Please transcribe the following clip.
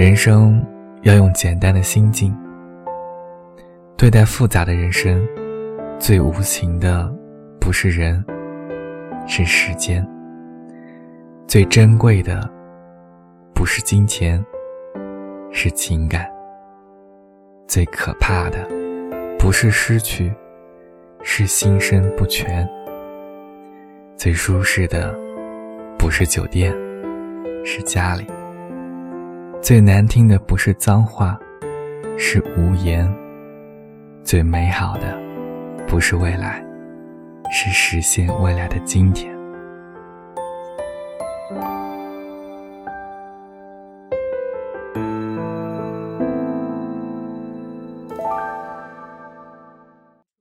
人生要用简单的心境对待复杂的人生。最无情的不是人，是时间；最珍贵的不是金钱，是情感；最可怕的不是失去，是心身不全；最舒适的不是酒店，是家里；最难听的不是脏话是无言。最美好的不是未来是实现未来的今天。